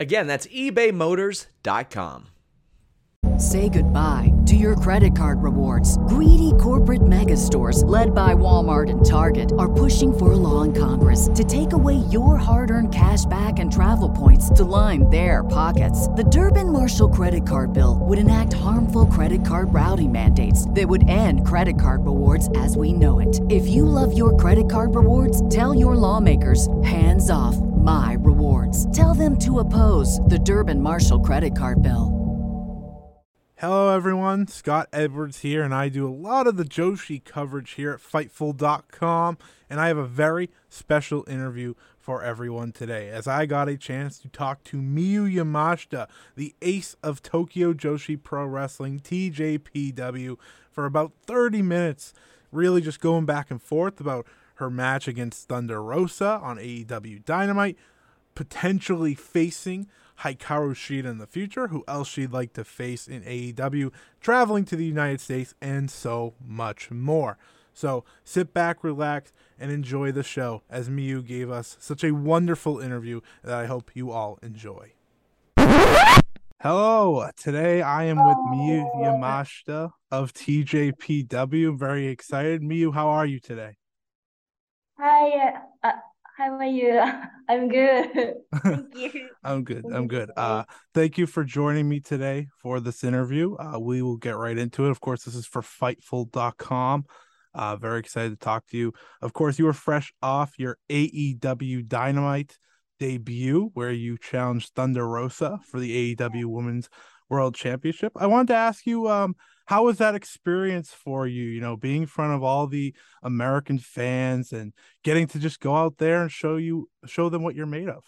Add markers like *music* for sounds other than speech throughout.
Again, that's ebaymotors.com. Say goodbye to your credit card rewards. Greedy corporate mega stores, led by Walmart and Target, are pushing for a law in Congress to take away your hard earned cash back and travel points to line their pockets. The Durbin Marshall credit card bill would enact harmful credit card routing mandates that would end credit card rewards as we know it. If you love your credit card rewards, tell your lawmakers hands off my rewards. Tell them to oppose the Durbin Marshall credit card bill. Hello, everyone. Scott Edwards here, and I do a lot of the Joshi coverage here at Fightful.com. And I have a very special interview for everyone today, as I got a chance to talk to Miyu Yamashita, the ace of Tokyo Joshi Pro Wrestling, TJPW, for about 30 minutes, really just going back and forth about her match against Thunder Rosa on AEW Dynamite, potentially facing Hikaru Shida in the future, who else she'd like to face in AEW, traveling to the United States, and so much more. So sit back, relax, and enjoy the show as Miyu gave us such a wonderful interview that I hope you all enjoy. Hello, today I am with Miyu Yamashita of TJPW. Very excited. Miyu, how are you today? Hi, uh, how are you? *laughs* I'm good. *laughs* Thank you. I'm good. I'm good. Uh, thank you for joining me today for this interview. Uh, we will get right into it. Of course, this is for Fightful.com. Uh, very excited to talk to you. Of course, you were fresh off your AEW Dynamite debut, where you challenged Thunder Rosa for the AEW Women's World Championship. I wanted to ask you, um, how was that experience for you? You know, being in front of all the American fans and getting to just go out there and show you show them what you're made of.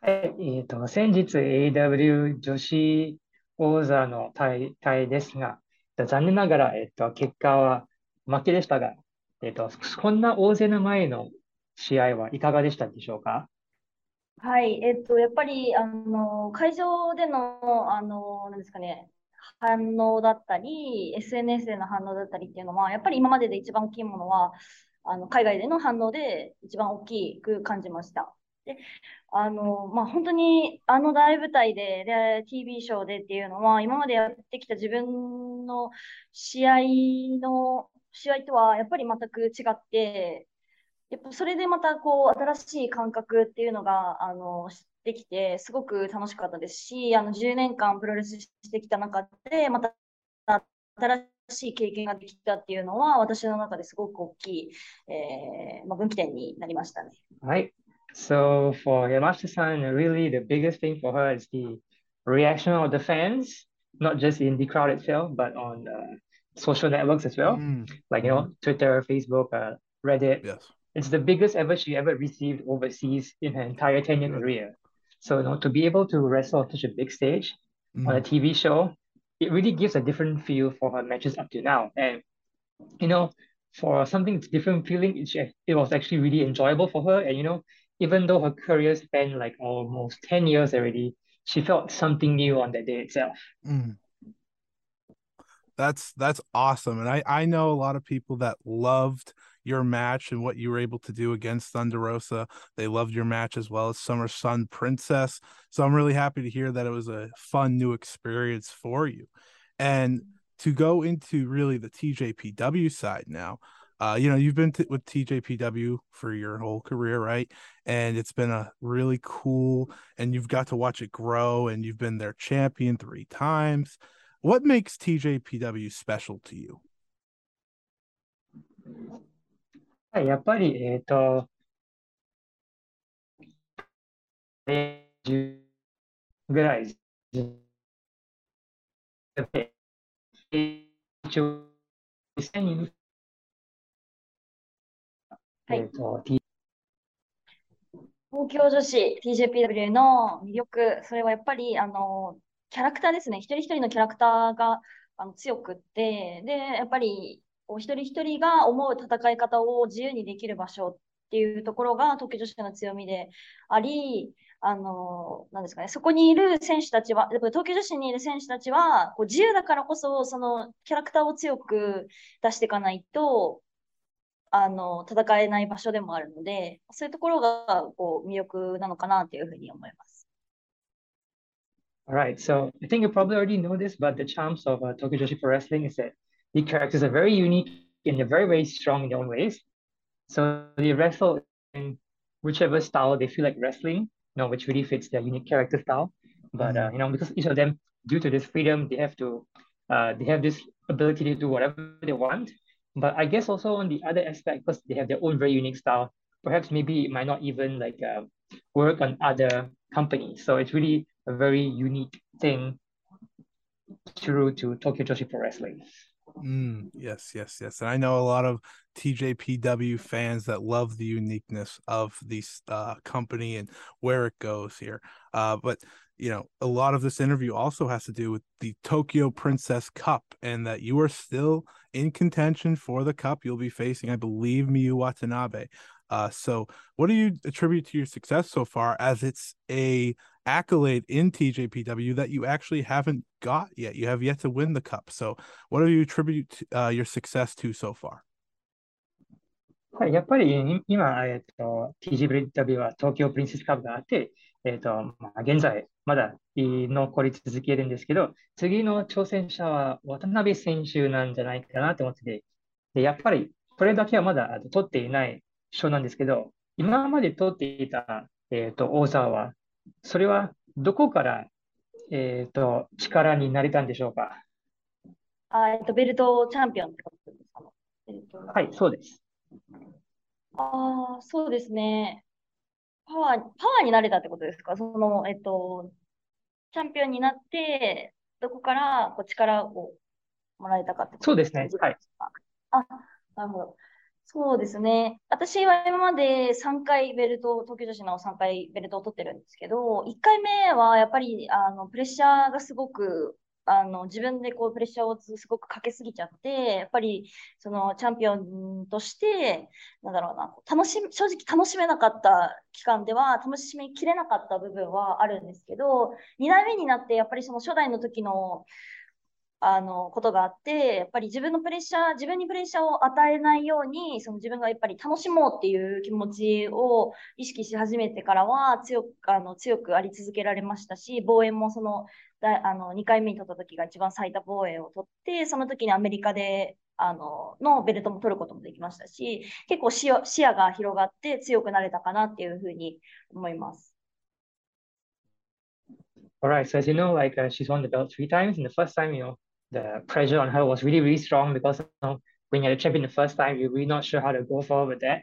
はい、えっと、先日 AW 女子王座の大会ですが、残念ながら、えっと、結果は負けでしたが、えっと、こんな大勢の前の試合はいかがでしたでしょうかはい、えっと、やっぱり、あの、会場での、あの、なんですかね、反応だったり、SNS での反応だったりっていうのは、やっぱり今までで一番大きいものは、あの、海外での反応で一番大きく感じました。で、あの、まあ、本当にあの大舞台で、で、TV ショーでっていうのは、今までやってきた自分の試合の、試合とはやっぱり全く違って、やっぱそれでまたこう新しい感覚っていうのがあのできてすごく楽しかったですしあの10年間プロレスしてきた中でまた新しい経験ができたっていうのは私の中ですごく大きい、えーまあ、分岐点になりましたね。はい。So for Yamashita-san, really the biggest thing for her is the reaction of the fans, not just in the crowd itself, but on uh, social networks as well, Mm, like you know, Twitter, Facebook, uh, Reddit. yes. It's the biggest ever she ever received overseas in her entire 10-year career. So, you know, to be able to wrestle on such a big stage on a Mm, TV show, it really gives a different feel for her matches up to now. And, you know, for something that's different feeling, it, it was actually really enjoyable for her. And, you know, even though her career spanned like almost 10 years already, she felt something new on that day itself. mm. That's that's awesome, and I I know a lot of people that loved your match and what you were able to do against Thunder Rosa. They loved your match as well as Summer Sun Princess. So I'm really happy to hear that it was a fun new experience for you. And to go into really the TJPW side now, Uh, you know, you've been t- with TJPW for your whole career, right? And it's been a really cool, and you've got to watch it grow, and you've been their champion three times. What makes TJPW special to you? はい、やっぱり、えっと、10ぐらいで、一応、実際に、はいえっと、T 東京女子 TJPW の魅力、それはやっぱり、あの、キャラクターですね。一人一人のキャラクターがあの強くって、で、やっぱり、こう一人一人が思う戦い方を自由にできる場所っていうところが東京女子の強みであり、あの、なんですかね、そこにいる選手たちは、やっぱ東京女子にいる選手たちは、こう自由だからこそ、そのキャラクターを強く出していかないと、あの、戦えない場所でもあるので、そういうところが、こう、魅力なのかなというふうに思います。All right, so I think you probably already know this, but the charms of uh, Tokyo Joshi Pro Wrestling is that the characters are very unique and they're very, very strong in their own ways. So they wrestle in whichever style they feel like wrestling, you know, which really fits their unique character style. But uh, you know, because each of them, due to this freedom, they have to, uh, they have this ability to do whatever they want. But I guess also on the other aspect, because they have their own very unique style, perhaps maybe it might not even like uh, work on other companies. So it's really a very unique thing true to Tokyo Joshi Pro Wrestling. Mm, yes, yes, yes. And I know a lot of TJPW fans that love the uniqueness of this uh, company and where it goes here. Uh, but you know, a lot of this interview also has to do with the Tokyo Princess Cup and that you are still in contention for the cup. You'll be facing, I believe, Miu Watanabe. Uh, so, what do you attribute to your success so far? As it's a accolade in TJPW that you actually haven't got yet. You have yet to win the cup. So, what do you attribute uh, your success to so far? はい、やっぱり今、えっと、TGW は東京プリンセスカップがあって、えっと、まあ、現在、まだ残り続けるんですけど、次の挑戦者は渡辺選手なんじゃないかなと思ってて、でやっぱりこれだけはまだ取っていない賞なんですけど、今まで取っていた、えっと、王座はそれはどこから、えっと、力になれたんでしょうか？あ、えっと、ベルトチャンピオンってことですか、えっと、はい、そうです。ああ、そうですね。パワー、パワーになれたってことですか？その、えっと、チャンピオンになって、どこからこう力をもらえたかってことそうですね。はい。あ、なるほど。そうですね。私は今まで3回ベルト、東京女子の3回ベルトを取ってるんですけど、1回目はやっぱりあのプレッシャーがすごくあの自分でこうプレッシャーをすごくかけすぎちゃって、やっぱりそのチャンピオンとして、なんだろうな、楽し正直楽しめなかった期間では楽しみきれなかった部分はあるんですけど、2代目になってやっぱりその初代の時のあの、ことがあって、やっぱり自分のプレッシャー、自分にプレッシャーを与えないように、その自分がやっぱり楽しもうっていう気持ちを意識し始めてからは、強く、あの、強くあり続けられましたし、防衛もその、だあの、2回目に取った時が一番最多防衛を取って、その時にアメリカで、あの、のベルトも取ることもできましたし、結構視野視野が広がって強くなれたかなっていうふうに思います。Alright, so as you know, like uh, she's won the belt three times. And the first time, you know, the pressure on her was really, really strong because you know, when you're a champion the first time, you're really not sure how to go forward with that.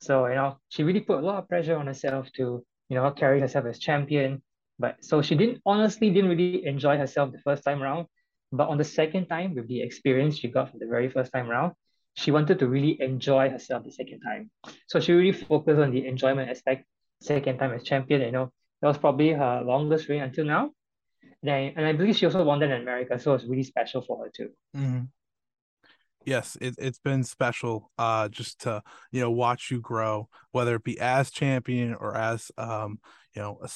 So, you know, she really put a lot of pressure on herself to, you know, carry herself as champion. But so she didn't honestly didn't really enjoy herself the first time around. But on the second time, with the experience she got from the very first time around, she wanted to really enjoy herself the second time. So she really focused on the enjoyment aspect second time as champion. You know, that was probably her longest reign until now. And I believe she also won that in America, so it's really special for her too. Mm-hmm. Yes, it, it's been special uh, just to you know watch you grow, whether it be as champion or as um, you know a,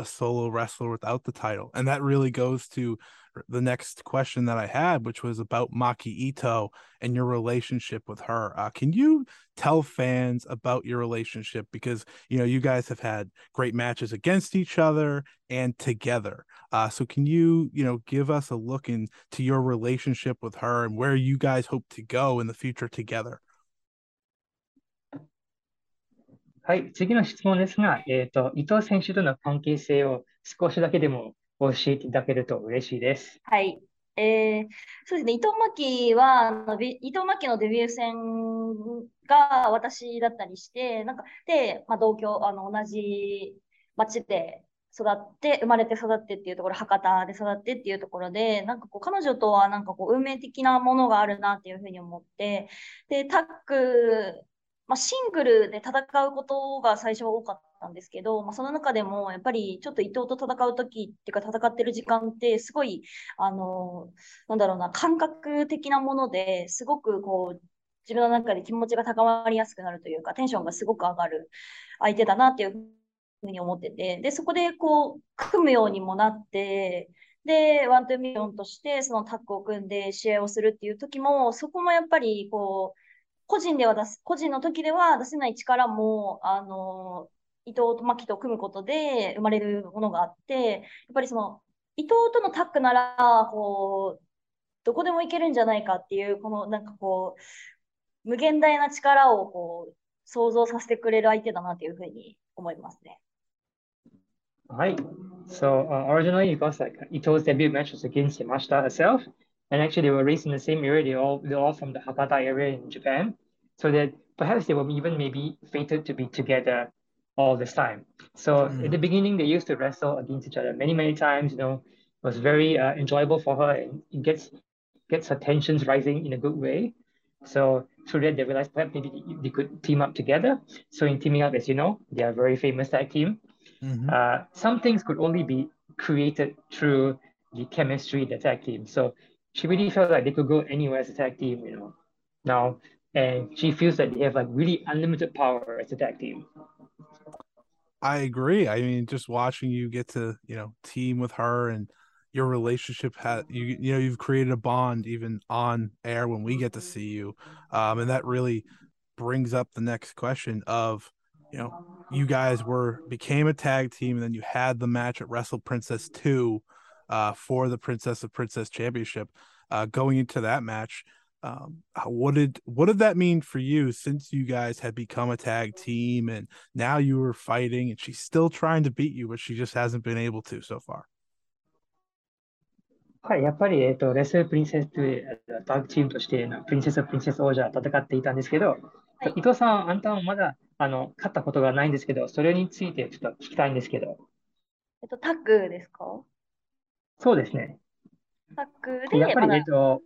a solo wrestler without the title, and that really goes to the next question that I had, which was about Maki Ito and your relationship with her. Uh, can you tell fans about your relationship? Because you know you guys have had great matches against each other and together. Uh, so can you you know give us a look into your relationship with her and where you guys hope to go in the future together? はい、次の質問ですが、えっと、伊藤選手との関係性を少しだけでも 教えていただけると嬉しいです。はい。えー、そうですね、伊藤真希は、あの伊藤真希のデビュー戦が私だったりして、なんか、で、まあ、同居、あの、同じ町で育って、生まれて育ってっていうところ、博多で育ってっていうところで、なんかこう、彼女とはなんかこう、運命的なものがあるなっていうふうに思って、で、タック、まあ、シングルで戦うことが最初は多かったたんですけど、まあ、その中でも、やっぱりちょっと伊藤と戦う時っていうか、戦ってる時間って、すごい、あの、なんだろうな、感覚的なものですごくこう、自分の中で気持ちが高まりやすくなるというか、テンションがすごく上がる相手だなっていうふうに思ってて、で、そこでこう、組むようにもなって、で、ワントゥーミリオンとしてそのタッグを組んで試合をするっていう時も、そこもやっぱりこう、個人では出す、個人の時では出せない力も、あの、伊藤と牧と組むことで生まれるものがあって、やっぱりその、伊藤とのタッグなら、こう、どこでもいけるんじゃないかっていう、このなんかこう、無限大な力をこう、想像させてくれる相手だなというふうに思いますね。はい。So, uh, originally, because like Ito's debut match was against Yamashita herself, and actually they were raised in the same area. They all they're all from the Hakata area in Japan, so that perhaps they were even maybe fated to be together all this time. So mm. at the beginning, they used to wrestle against each other many many times. You know, it was very uh, enjoyable for her, and it gets gets her tensions rising in a good way. So through that, they realized perhaps maybe they could team up together. So in teaming up, as you know, they are a very famous tag team. Mm-hmm. Uh, some things could only be created through the chemistry the tag team. So she really felt like they could go anywhere as a tag team, you know, now. And she feels that they have like really unlimited power as a tag team. I agree. I mean, just watching you get to, you know, team with her and your relationship had you you know you've created a bond even on air when we get to see you um and that really brings up the next question of you know you guys were became a tag team and then you had the match at wrestle princess 2 uh, for the Princess of Princess Championship. Uh, going into that match, um, what did what did that mean for you since you guys had become a tag team and now you were fighting and she's still trying to beat you, but she just hasn't been able to so far? はい、やっぱり、えっ、と、レスルプリンセスというタッグチームとして、プリンセス・プリンセス王者戦っていたんですけど、はい、伊藤さん、あんたはまだあの勝ったことがないんですけど、それについてちょっと聞きたいんですけど。えっと、タッグですかそうですね。タッグで、やっぱり、えっと、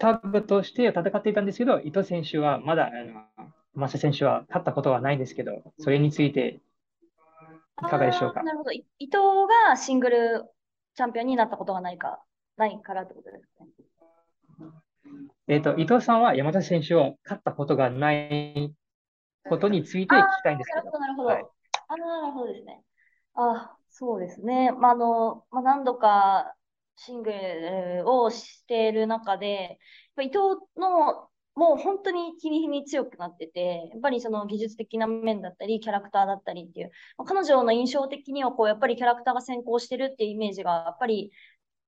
タッグとして戦っていたんですけど、伊藤選手はまだ、あの、マサ選手は勝ったことはないんですけど、それについていかがでしょうか？なるほど。伊藤がシングルチャンピオンになったことがないか、ないからってことですね。えっと、伊藤さんは山田選手を勝ったことがないことについて聞きたいんですけど。なるほど、なるほど。あ、なるほどですね。あ、そうですね。まあ、あの、まあ、何度かシングルをしている中で、伊藤のもう本当に日に日に強くなってて、やっぱりその技術的な面だったり、キャラクターだったりっていう、彼女の印象的にはこう、やっぱりキャラクターが先行してるっていうイメージが、やっぱり、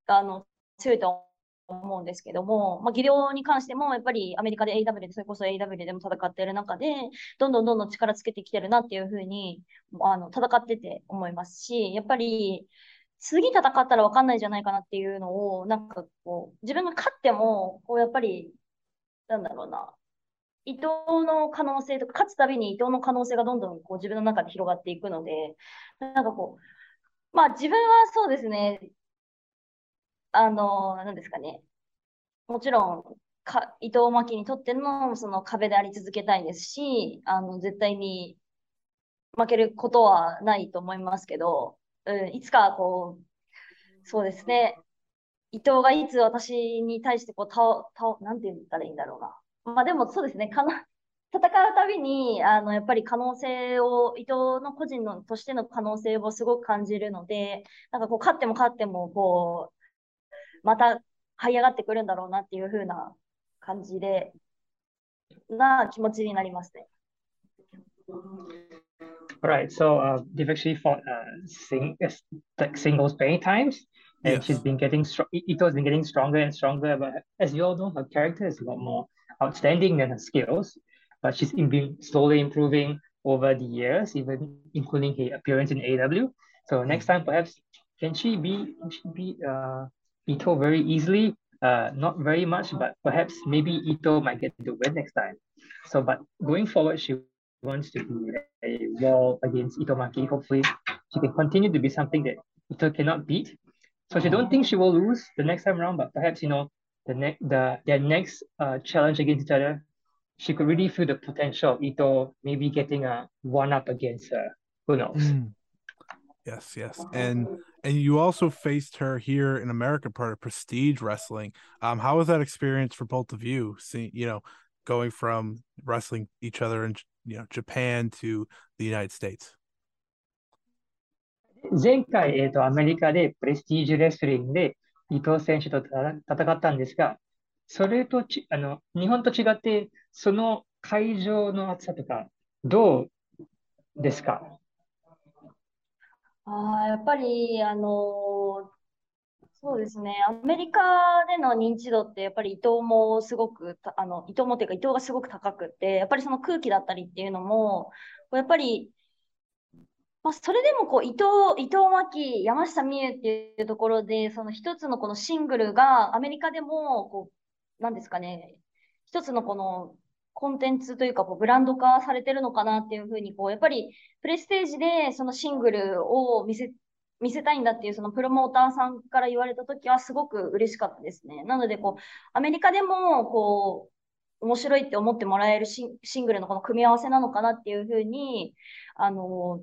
あの、強いと思うんですけども、まあ、技量に関しても、やっぱりアメリカで AW で、それこそ AW でも戦っている中で、どんどんどんどん力つけてきてるなっていうふうに、あの、戦ってて思いますし、やっぱり、次戦ったら分かんないじゃないかなっていうのを、なんかこう、自分が勝っても、こう、やっぱり、なんだろうな、伊藤の可能性とか、勝つたびに伊藤の可能性がどんどんこう自分の中で広がっていくので、なんかこう、まあ自分はそうですね、あの、なんですかね。もちろん、か伊藤真希にとってのその壁であり続けたいですし、あの、絶対に負けることはないと思いますけど、うん、いつかこう、そうですね、伊藤がいつ私に対してこう、たたなんて言ったらいいんだろうな。まあでもそうですね、かな、*laughs* 戦うたびに、あの、やっぱり可能性を、伊藤の個人のとしての可能性をすごく感じるので、なんかこう、勝っても勝っても、こう、また這い上がってくるんだろうなっていう風な感じで、な気持ちになりますね。Alright, so uh, they've actually fought uh, sing like singles many times, and yes. she's been getting strong. Ito's been getting stronger and stronger. But as you all know, her character is a lot more outstanding than her skills. But she's been slowly improving. over the years, even including her appearance in AW. So next time, perhaps can she be can she be uh Ito very easily? Uh, not very much, but perhaps maybe Ito might get the win next time. So, but going forward, she wants to be a wall against Ito Maki. Hopefully, she can continue to be something that Ito cannot beat. So she don't think she will lose the next time around, but perhaps you know the next the their next uh challenge against each other, she could really feel the potential of Ito maybe getting a one up against her. Who knows? Mm. Yes, yes, and and you also faced her here in America, part of Prestige Wrestling. Um, how was that experience for both of you? Seeing you know, going from wrestling each other in you know Japan to the United States. 前回、えーと、アメリカでプレスティージュレスリングで伊藤選手と戦ったんですが、それとち、あの、日本と違って、その会場の暑さとか、どうですか？あやっぱり、あのそうですね、アメリカでの認知度って、やっぱり伊藤もすごく、あの伊藤もっていうか、伊藤がすごく高くて、やっぱりその空気だったりっていうのも、やっぱりまあ、それでもこう伊藤伊藤真希、山下美夢っていうところで、その一つのこのシングルがアメリカでもこう、なんですかね、一つのこのコンテンツというかこうブランド化されてるのかなっていうふうにこう、やっぱりプレステージでそのシングルを見せ見せたいんだっていうそのプロモーターさんから言われたときはすごく嬉しかったですね。なのでこう、アメリカでもこう、面白いって思ってもらえるシングルのこの組み合わせなのかなっていうふうに、あの、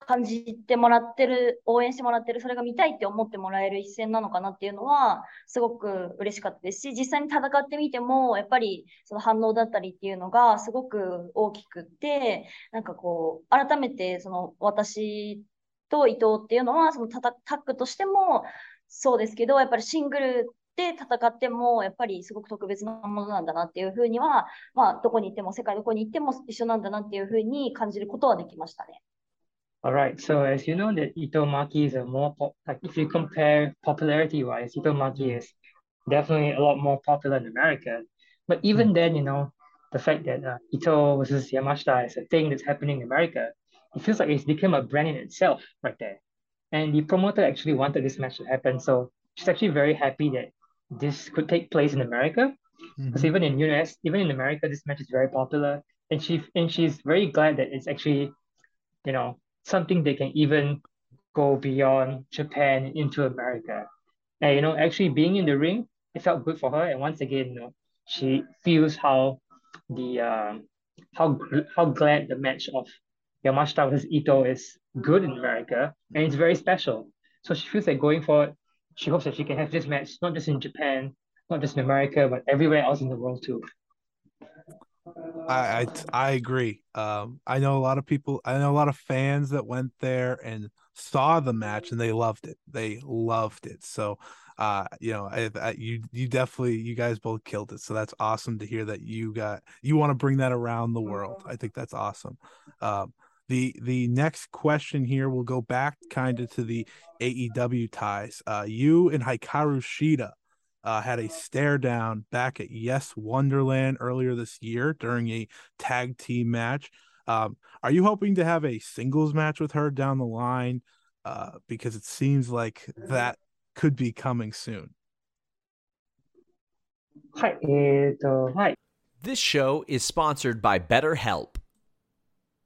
感じてもらってる、応援してもらってる、それが見たいって思ってもらえる一戦なのかなっていうのは、すごく嬉しかったですし、実際に戦ってみても、やっぱりその反応だったりっていうのがすごく大きくって、なんかこう、改めてその私と伊藤っていうのは、そのタッグとしてもそうですけど、やっぱりシングルで戦っても、やっぱりすごく特別なものなんだなっていうふうには、まあ、どこに行っても、世界どこに行っても一緒なんだなっていうふうに感じることはできましたね。All right. So as you know, that Ito Maki is a more pop, like if you compare popularity wise, Ito Maki is definitely a lot more popular in America. But even hmm. then, you know, the fact that uh, Ito versus Yamashita is a thing that's happening in America, it feels like it's become a brand in itself right there. And the promoter actually wanted this match to happen, so she's actually very happy that this could take place in America. Because mm-hmm. even in US, even in America, this match is very popular, and she and she's very glad that it's actually, you know, something they can even go beyond Japan into America. And you know, actually being in the ring, it felt good for her. And once again, you know, she feels how the um, how how glad the match of Yamashita versus Ito is good in America, and it's very special. So she feels like going forward, she hopes that she can have this match not just in Japan, not just in America, but everywhere else in the world too. I, I, I agree. Um, I know a lot of people. I know a lot of fans that went there and saw the match and they loved it. They loved it. So, uh, you know, I, I, you you definitely you guys both killed it. So that's awesome to hear that you got you want to bring that around the world. I think that's awesome. Um, the the next question here will go back kind of to the AEW ties. Uh, you and Hikaru Shida uh, had a stare down back at Yes Wonderland earlier this year during a tag team match. Um, are you hoping to have a singles match with her down the line? Uh, because it seems like that could be coming soon. Hi, hi. This show is sponsored by BetterHelp.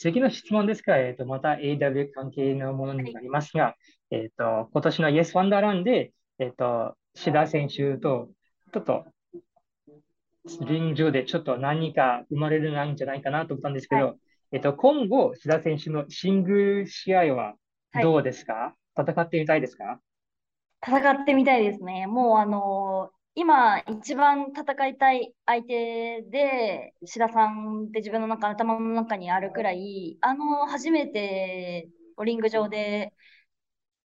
次の質問ですが、えっと、また AW 関係のものになりますが、えっと、今年の Yes ワンダーランで、えっと、志田選手と、ちょっと、リンでちょっと何か生まれるんじゃないかなと思ったんですけど、はえっと、今後、志田選手のシングル試合はどうですか、戦ってみたいですか？戦ってみたいですね。もうあの今一番戦いたい相手で、志田さんって自分の中、頭の中にあるくらい、あの、初めてリング上で、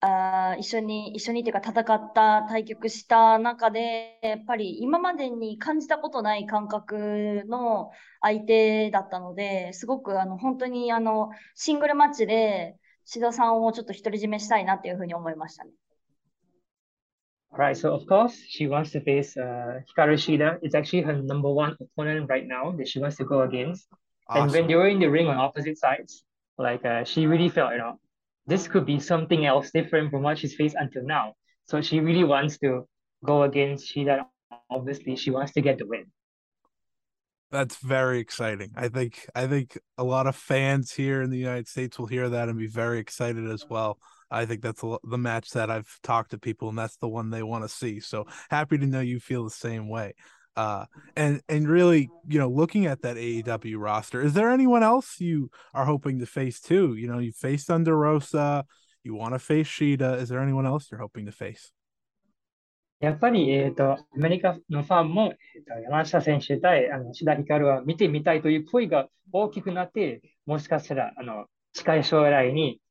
あ一緒に、一緒にっていうか戦った、対局した中で、やっぱり今までに感じたことない感覚の相手だったので、すごくあの、本当にあの、シングルマッチで志田さんをちょっと独り占めしたいなっていうふうに思いましたね。Right, so of course, she wants to face uh, Hikaru Shida. It's actually her number one opponent right now that she wants to go against. And when Awesome. they were in the ring on opposite sides, like uh, she really felt, you know, this could be something else different from what she's faced until now. So she really wants to go against Shida. Obviously, she wants to get the win. That's very exciting. I think I think a lot of fans here in the United States will hear that and be very excited as well. I think that's the match that I've talked to people, and that's the one they want to see. So happy to know you feel the same way. Uh, and and really, you know, looking at that AEW roster, is there anyone else you are hoping to face too? You know, you faced Thunder Rosa, you want to face Shida. Is there anyone else you're hoping to face?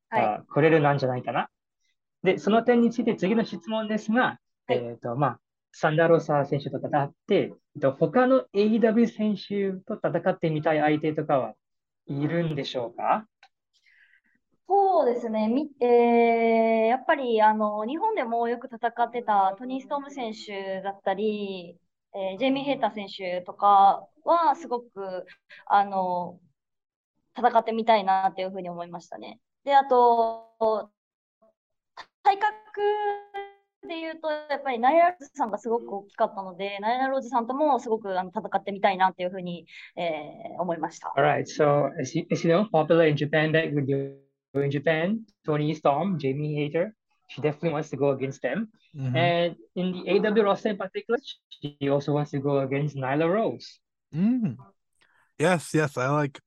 はい。あ来れるなんじゃないかな。で、その点について次の質問ですが、はい。えっと、まあ、サンダーロサー選手と戦って、えっと、他の AEW 選手と戦ってみたい相手とかはいるんでしょうか？そうですね、み、えーやっぱりあの日本でもよく戦ってたトニー・ストーム選手だったり、えージェイミー・ヘイター選手とかはすごくあの戦ってみたいなっていうふうに思いましたね。で、あと、体格で言うと、やっぱりナイラローズさんがすごく大きかったので、ナイラローズさんともすごくあの戦ってみたいなっていうふうに、えー思いました。Alright, so as you, as you know, popular in Japan you were in Japan, Tony Storm, Jamie Hater, she definitely wants to go against them. And in the AW roster in particular, she also wants to go against Nyla Rose. Mm. Yes, yes, I like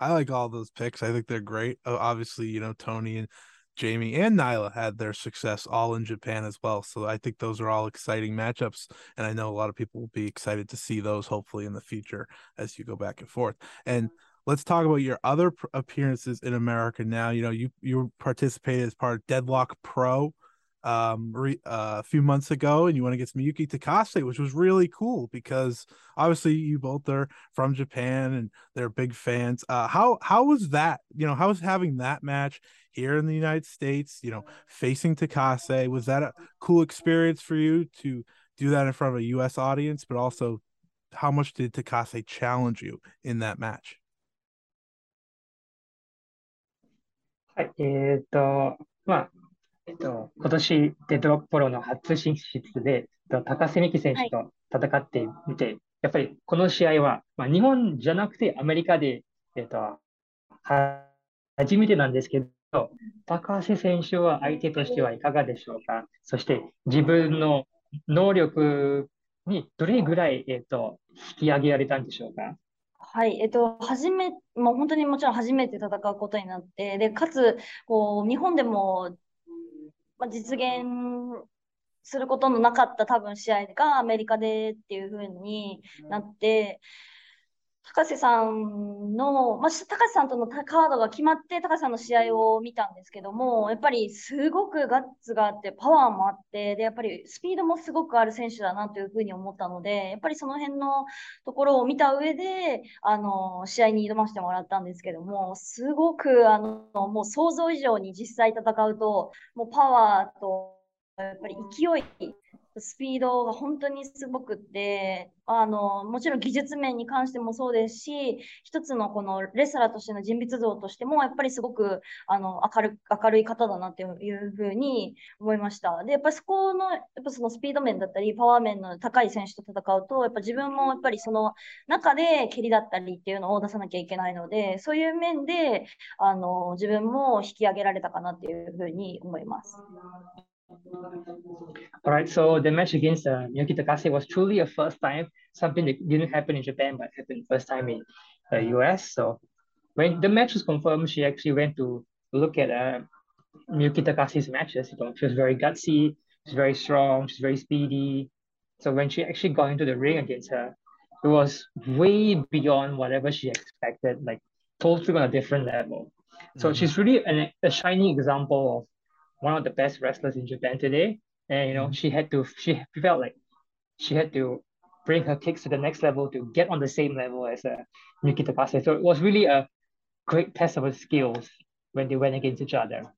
I like all those picks. I think they're great. Uh, obviously, you know, Toni and Jamie and Nyla had their success all in Japan as well. So I think those are all exciting matchups and I know a lot of people will be excited to see those hopefully in the future as you go back and forth. And let's talk about your other appearances in America now. You know, you you participated as part of Deadlock Pro um re- uh, a few months ago and you went against Miyuki Takase which was really cool because obviously you both are from Japan and they're big fans uh how how was that you know how was having that match here in the United States you know facing Takase was that a cool experience for you to do that in front of a US audience but also how much did Takase challenge you in that match はい、えっと、まあ、 えっと、今年、デッドロッププロの初進出で、えっと高瀬美希選手と戦ってみて、やっぱりこの試合は、まあ、日本じゃなくてアメリカで、えっと、は初めてなんですけど、高瀬選手は相手としてはいかがでしょうか？そして自分の能力にどれぐらい、えっと、引き上げられたんでしょうか？はい、えっと、初め、もう本当にもちろん初めて戦うことになって、で、かつ、こう、日本でも、まあ、実現することのなかった多分試合がアメリカでっていう風になって、高瀬さんの、まあ、高瀬さんとのカードが決まって高瀬さんの試合を見たんですけども、やっぱりすごくガッツがあって、パワーもあって、で、やっぱりスピードもすごくある選手だなというふうに思ったので、やっぱりその辺のところを見た上で、あの、試合に挑ませてもらったんですけども、すごく、あの、もう想像以上に実際戦うと、もうパワーと、やっぱり勢いスピードが本当にすごくって、あの、もちろん技術面に関してもそうですし、一つのこのレスラーとしての人物像としても、やっぱりすごく、あの、明る明るい方だなっていうふうに思いました。で、やっぱりそこの、やっぱそのスピード面だったり、パワー面の高い選手と戦うと、やっぱ自分もやっぱりその中で蹴りだったりっていうのを出さなきゃいけないので、そういう面で、あの、自分も引き上げられたかなっていうふうに思います。All right, so the match against uh, Naoki Takase was truly a first time, something that didn't happen in Japan, but happened first time in the US. So when the match was confirmed, she actually went to look at uh, Miyuki Takase's matches. You know, she was very gutsy, she's very strong, she's very speedy. So when she actually got into the ring against her, it was way beyond whatever she expected, like totally on a different level. So mm-hmm. she's really an, a shining example of one of the best wrestlers in Japan today. And you know, mm-hmm. she had to she felt like she had to bring her kicks to the next level to get on the same level as uh, Nikita Takase. So it was really a great test of her skills when they went against each other.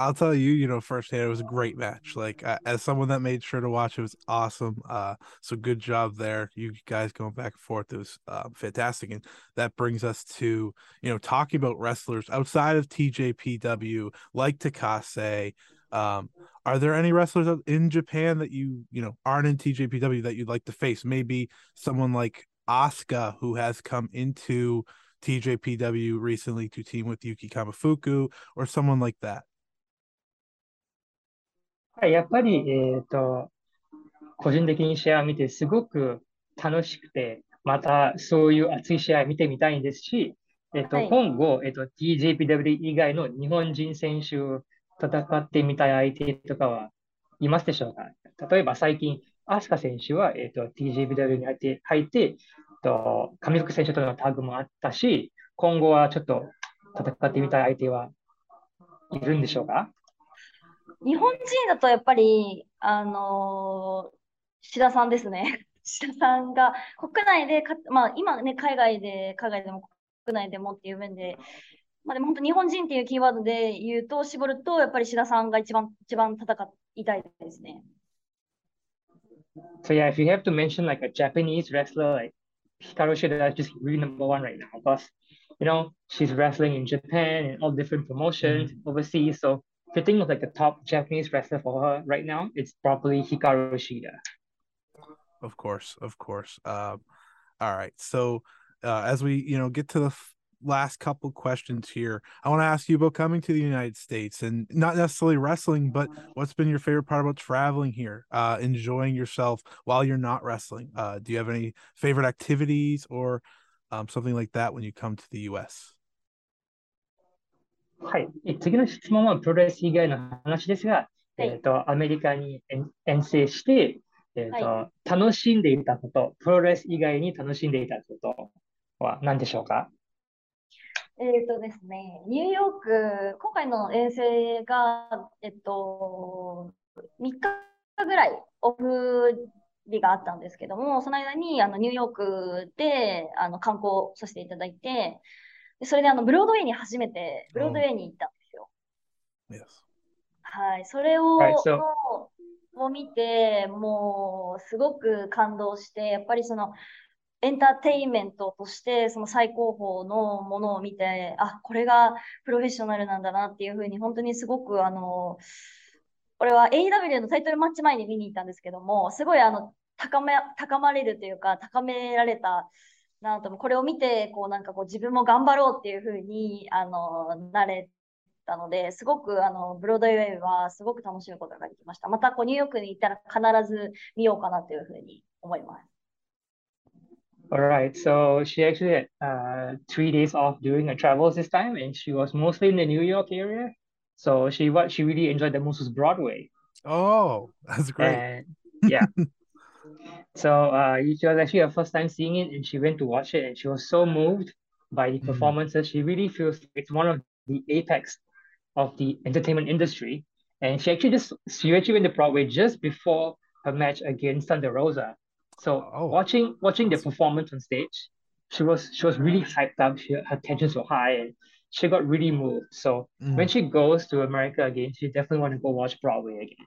I'll tell you, you know, firsthand, it was a great match. Like uh, as someone that made sure to watch, it was awesome. Uh, so good job there, you guys going back and forth. It was uh, fantastic, and that brings us to you know talking about wrestlers outside of TJPW, like Takase. Um, are there any wrestlers in Japan that you you know aren't in TJPW that you'd like to face? Maybe someone like Asuka, who has come into TJPW recently to team with Yuki Kamifuku, or someone like that. やっぱり、えっと、個人的に試合を見てすごく楽しくて、またそういう熱い試合を見てみたいんですし、えっと、はい、今後、えっと、TJPW 以外の日本人選手を戦ってみたい相手とかはいますでしょうか？例えば最近、アスカ選手は、えっと、TJPW に入って、入って、と、上福選手とのタッグもあったし、今後はちょっと戦ってみたい相手はいるんでしょうか？日本人だとやっぱり、あのー、志田さんですね。志田さんが国内でか、まあ今ね、海外で、海外でも国内でもっていう面で、まあでも本当日本人っていうキーワードで言うと、絞ると、やっぱり志田さんが一番、一番戦いたいですね。So yeah, if you have to mention like a Japanese wrestler like Hikaru Shida, that's just really number one right now because you know she's wrestling in Japan and all different promotions mm-hmm. overseas. So think of like the top Japanese wrestler for her right now, it's probably Hikaru Shida. Of course, of course. Um, all right. So uh, as we you know get to the f- last couple questions here, I want to ask you about coming to the United States and not necessarily wrestling, but what's been your favorite part about traveling here, uh, enjoying yourself while you're not wrestling? Uh, do you have any favorite activities or um, something like that when you come to the U.S.? はい。次の質問はプロレス以外の話ですが、はい、えっ、と、アメリカに遠征して、えっ、ー、と、はい、楽しんでいたこと、プロレス以外に楽しんでいたことは何でしょうか？えっ、ー、とですね、ニューヨーク、今回の遠征が、えっと、3日ぐらいオフ日があったんですけども、その間にあのニューヨークであの観光させていただいて、でそれであのブロードウェイに初めて、ブロードウェイに行ったんですよ。Yes. はい、それを、はい.を見て、もうすごく感動して、やっぱりそのエンターテインメントとしてその最高峰のものを見て、あ、これがプロフェッショナルなんだなっていうふうに、本当にすごくあの、これは AW のタイトルマッチ前に見に行ったんですけども、すごいあの高め高まれるというか、高められたなとこれを見てこうなんかこう自分も頑張ろうっていうふうにあのなれたので、すごくあのブロードウェイはすごく楽しむことができました。またこうニューヨークに行ったら必ず見ようかなというふうに思います。All right, so she actually had uh, three days off during her travels this time, and she was mostly in the New York area. So she what she really enjoyed the most was Broadway. Oh, that's great. And, yeah. So uh, it was actually her first time seeing it, and she went to watch it, and she was so moved by the mm-hmm. performances. Mm. She really feels it's one of the apex of the entertainment industry. And she actually just she actually went to Broadway just before her match against Thunder Rosa. So oh. watching watching the performance on stage, she was she was really hyped up. She, her tensions were high and she got really moved. So mm. when she goes to America again, she definitely want to go watch Broadway again.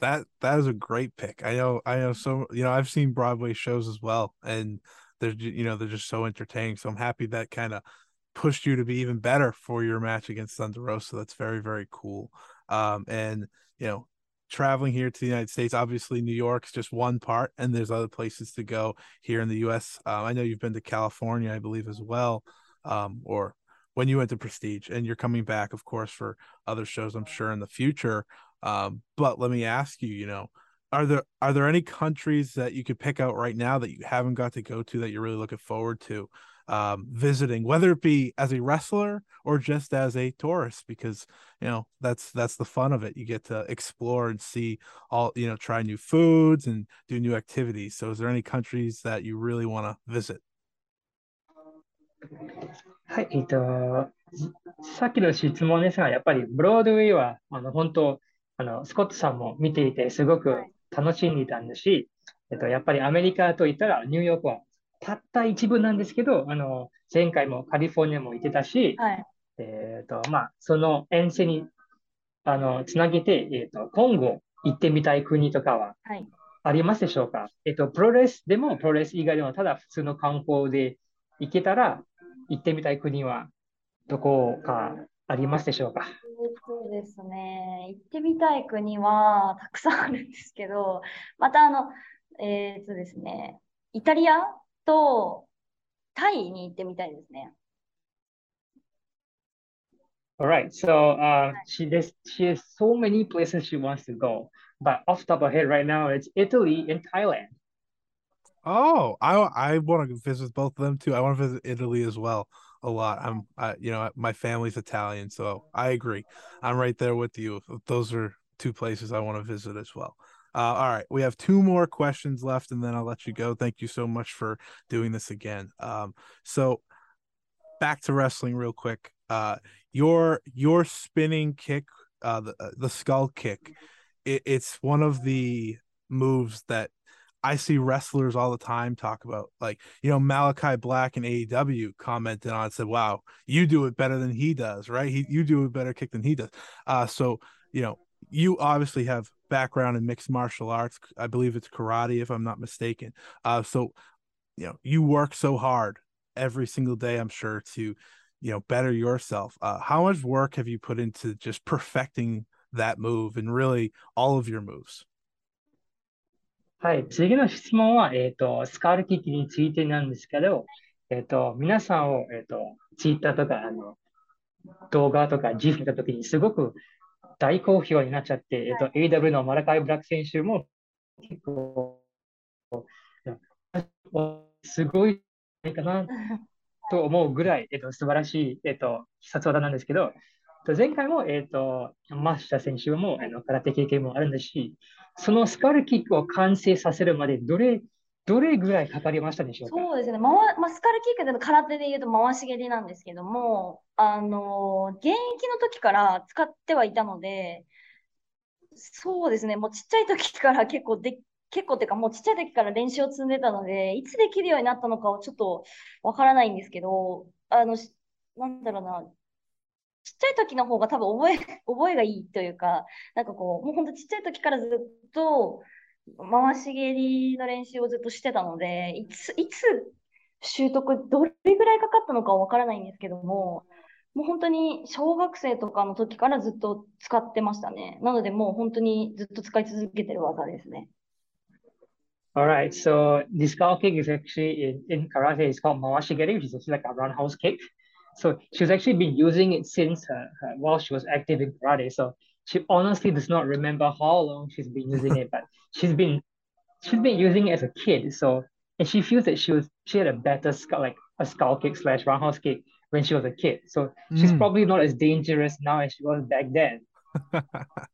That that is a great pick. I know I know so you know I've seen Broadway shows as well, and they're you know they're just so entertaining. So I'm happy that kind of pushed you to be even better for your match against Thunder Rosa. That's very very cool. Um, and you know traveling here to the United States, obviously New York's just one part, and there's other places to go here in the U.S. Um, I know you've been to California, I believe, as well, um, or when you went to Prestige, and you're coming back, of course, for other shows, I'm sure, in the future. Um, but let me ask you, you know, are there are there any countries that you could pick out right now that you haven't got to go to that you're really looking forward to? um, visiting, whether it be as a wrestler or just as a tourist, because you know that's that's the fun of it. You get to explore and see all you know, try new foods and do new activities. So, is there any countries that you really want to visit? はい、えっと、さっきの質問ですが、やっぱりブロードウェイは、あの、本当、 あの、スコットさんも見ていて、すごく楽しんでいたんですし、えっと、やっぱりアメリカといったら、ニューヨークはたった一部なんですけど、あの、前回もカリフォルニアも行ってたし、はい、えっ、ー、と、まあ、その遠征に、あの、つなげて、えっ、ー、と、今後行ってみたい国とかは、ありますでしょうか、はい、えっ、ー、と、プロレスでも、プロレス以外でも、ただ普通の観光で行けたら、行ってみたい国は、どこかありますでしょうかそうですね。行ってみたい国はたくさんあるんですけど、またあの、えっ、とですね、イタリアとタイに行ってみたいですね。Alright, so uh, she does, she has so many places she wants to go, but off the top of her head right now, it's Italy and Thailand. Oh, I I want to visit both of them too. I want to visit Italy as well a lot. I'm, I, you know, my family's Italian, so I agree. I'm right there with you. Those are two places I want to visit as well. Uh, all right, we have two more questions left, and then I'll let you go. Thank you so much for doing this again. Um, so back to wrestling real quick. Uh, your your spinning kick, uh, the uh, the skull kick, it, it's one of the moves that I see wrestlers all the time talk about. Like, you know, Malakai Black and AEW commented on it, said, Wow, you do it better than he does, right? He you do a better kick than he does. Uh so you know, you obviously have background in mixed martial arts. I believe it's karate, if I'm not mistaken. Uh, so, you know, you work so hard every single day, I'm sure, to, you know, better yourself. Uh, how much work have you put into just perfecting that move and really all of your moves? はい、次の質問は、えっ、ー、と、スカールキックについてなんですけど、えっ、ー、と、皆さんを、えっ、ー、と、ツイッターとか、あの、動画とか G 見たときにすごく大好評になっちゃって、えっと、AW のマラカイ・ブラック選手も結構、すごいかなと思うぐらい、えっと、素晴らしい、えっと、必殺技なんですけど、前回も、えっと、マッシャ選手もあの空手経験もあるんですし、そのスカルキックを完成させるまでどれどれぐらいかかりましたでしょうか？そうですね、ままスカルキックで空手で言うと回し蹴りなんですけども、あの現役の時から使ってはいたので、そうですね、もうちっちゃい時から結構で、結構っていうか、もうちっちゃい時から練習を積んでたので、いつできるようになったのかはちょっとわからないんですけど、あの、なんだろうな、ちっちゃい時の方が多分覚え、*laughs* 覚えがいいというか、なんかこう、もう本当ちっちゃい時からずっと、回し蹴りの練習をずっとしてたので、いつ、いつ習得、どれぐらいかかったのかわからないんですけども、もう本当に小学生とかの時からずっと使ってましたね。なのでもう本当にずっと使い続けてる技ですね。Alright, so this skull kick is actually in, in karate, it's called mawashigeri, which is actually like a roundhouse kick. So she's actually been using it since her, her while she was active in karate. So she honestly does not remember how long she's been using it, *laughs* but she's been she's been using it as a kid. So and she feels that she was she had a better skull like a skull kick slash roundhouse kick when she was a kid. So she's Mm. probably not as dangerous now as she was back then. *laughs*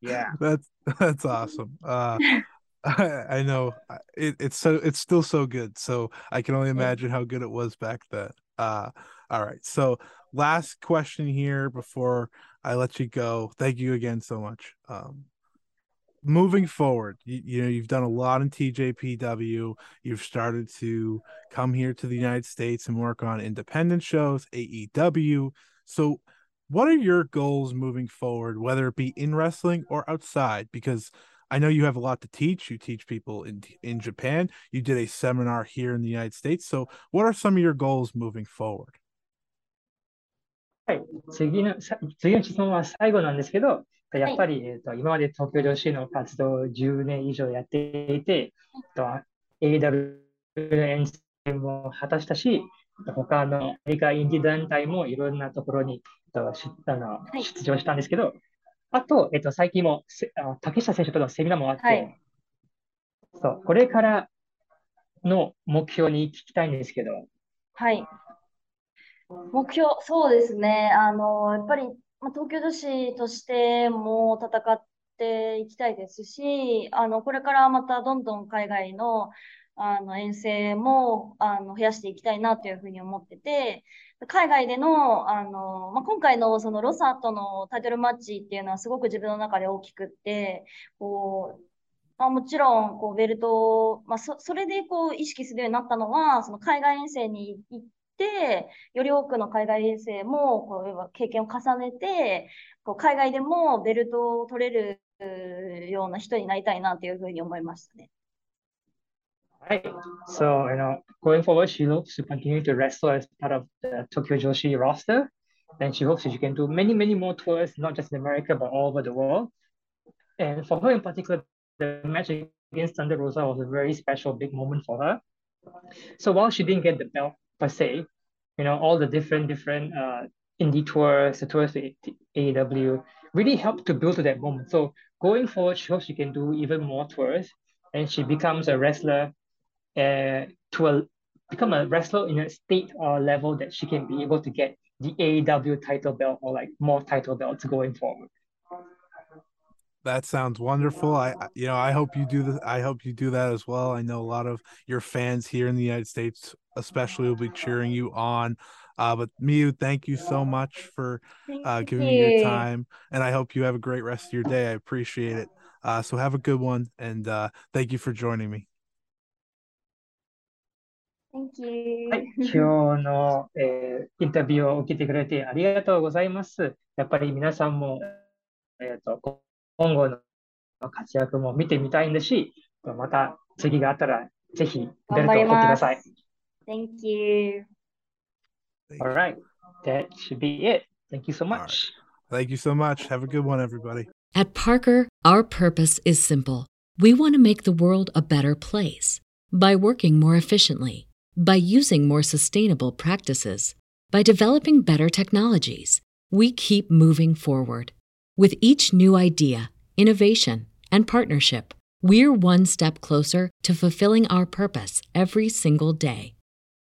Yeah. That's that's awesome. Uh, *laughs* I, I know uh, it, it's so it's still so good. So I can only imagine how good it was back then. Uh, all right. So last question here before I let you go. Thank you again so much. Um, moving forward, you, you know you've done a lot in TJPW. You've started to come here to the United States and work on independent shows, AEW. So what are your goals moving forward, whether it be in wrestling or outside? Because I know you have a lot to teach. You teach people in in Japan. You did a seminar here in the United States. So, what are some of your goals moving forward? はい。次の、さ次の質問は最後なんですけど、やっぱり、えっと、今まで東京女子の活動を10年以上やっていて、えっと、AW の遠征も果たしたし、他のアメリカインディ団体もいろんなところに、えっと、しあのい。出場したんですけど、あと、えっと、最近も竹下選手とのセミナーもあって、はい。そう、これからの目標に聞きたいんですけど、はい。目標、そうですね。あの、やっぱり、ま、東京女子としても戦っていきたいですし、あの、これからまたどんどん海外の、あの、遠征も、あの、増やしていきたいなというふうに思ってて、海外での、あの、ま、今回のそのロサとのタイトルマッチっていうのはすごく自分の中で大きくって、こう、まあ、もちろん、こう、ベルト、まあ、そ、それで、こう、意識するようになったのは、その海外遠征に行っ、より多くの海外遠征も、こう、経験を重ねて、こう、海外でもベルトを取れるような人になりたいなというふうに思いましたね。はい。So, you know, going forward, she hopes to continue to wrestle as part of the Tokyo Joshi roster. And she hopes that she can do many, many more tours, not just in America, but all over the world. And for her in particular, the match against Thunder Rosa was a very special, big moment for her. So while she didn't get the belt per se, you know, all the different, different uh, indie tours, the tours to AEW really helped to build to that moment. So going forward, she hopes she can do even more tours and she becomes a wrestler uh, to a become a wrestler in a state or level that she can be able to get the AEW title belt or like more title belts going forward. That sounds wonderful. I, I- you know, I hope you do this. I hope you do that as well. I know a lot of your fans here in the United States, especially will be cheering you on. Uh, but Miyu, thank you so much for uh, giving you. me your time, and I hope you have a great rest of your day. I appreciate it. Uh, so have a good one, and uh, thank you for joining me. Thank you. はい、今日の、えー、インタビューを受けてくれてありがとうございます。やっぱり皆さんも、えーと、と今後の活躍も見てみたいんだし、また次があったらぜひ出ると思ってください。*laughs* Thank you. Thank you. Alright, that should be it. Thank you so right. much. Thank you so much. Have a good one, everybody. At Parker, our purpose is simple. We want to make the world a better place by working more efficiently, by using more sustainable practices, by developing better technologies. We keep moving forward. With each new idea, innovation, and partnership, we're one step closer to fulfilling our purpose every single day.